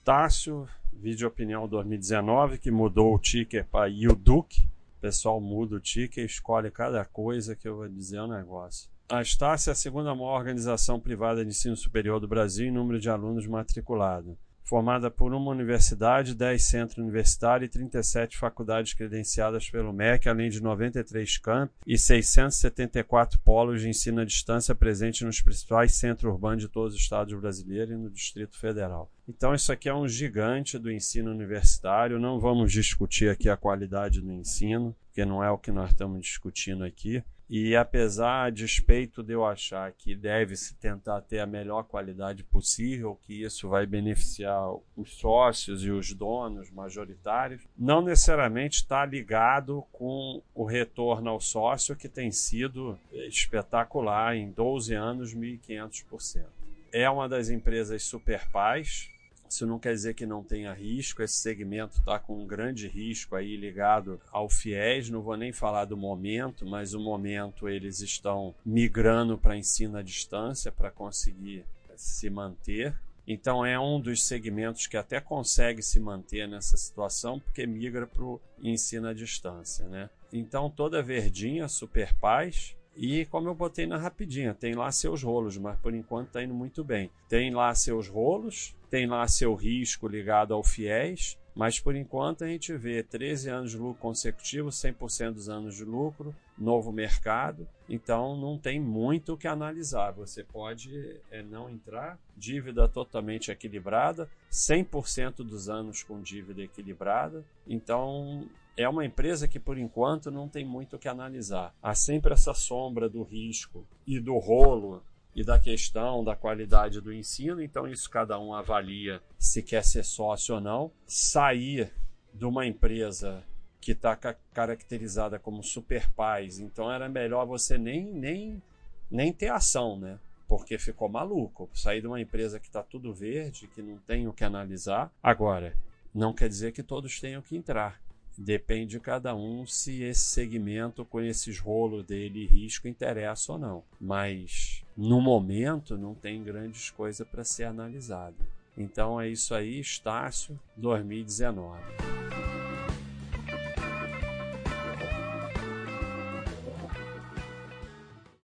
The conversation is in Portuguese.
Estácio, vídeo opinião 2019, que mudou o ticker para YouDuke. O pessoal muda o ticker, escolhe cada coisa que eu vou dizer um negócio. A Estácio é a segunda maior organização privada de ensino superior do Brasil em número de alunos matriculados formada por uma universidade, 10 centros universitários e 37 faculdades credenciadas pelo MEC, além de 93 campos e 674 polos de ensino à distância presentes nos principais centros urbanos de todos os estados brasileiros e no Distrito Federal. Então, isso aqui é um gigante do ensino universitário. Não vamos discutir aqui a qualidade do ensino, porque não é o que nós estamos discutindo aqui. E apesar, a despeito de eu achar que deve-se tentar ter a melhor qualidade possível, que isso vai beneficiar os sócios e os donos majoritários, não necessariamente está ligado com o retorno ao sócio, que tem sido espetacular em 12 anos, 1.500%. É uma das empresas super pais, isso não quer dizer que não tenha risco, esse segmento está com um grande risco aí ligado ao FIES. Não vou nem falar do momento, mas o momento eles estão migrando para ensino à distância para conseguir se manter. Então é um dos segmentos que até consegue se manter nessa situação porque migra para o ensino à distância. Né? Então toda verdinha, super paz, e como eu botei na rapidinha, tem lá seus rolos, mas por enquanto está indo muito bem. Tem lá seus rolos, tem lá seu risco ligado ao FIES, mas por enquanto a gente vê 13 anos de lucro consecutivo, 100% dos anos de lucro, novo mercado, então não tem muito o que analisar. Você pode é, não entrar, dívida totalmente equilibrada, 100% dos anos com dívida equilibrada, então é uma empresa que por enquanto não tem muito o que analisar. Há sempre essa sombra do risco e do rolo e da questão da qualidade do ensino, então isso cada um avalia se quer ser sócio ou não. Sair de uma empresa que está ca caracterizada como super paz, então era melhor você nem, nem, nem ter ação, né? Porque ficou maluco. Sair de uma empresa que está tudo verde, que não tem o que analisar. Agora, não quer dizer que todos tenham que entrar. Depende de cada um se esse segmento com esses rolos dele risco interessa ou não. Mas no momento não tem grandes coisas para ser analisado. Então é isso aí, Estácio 2019.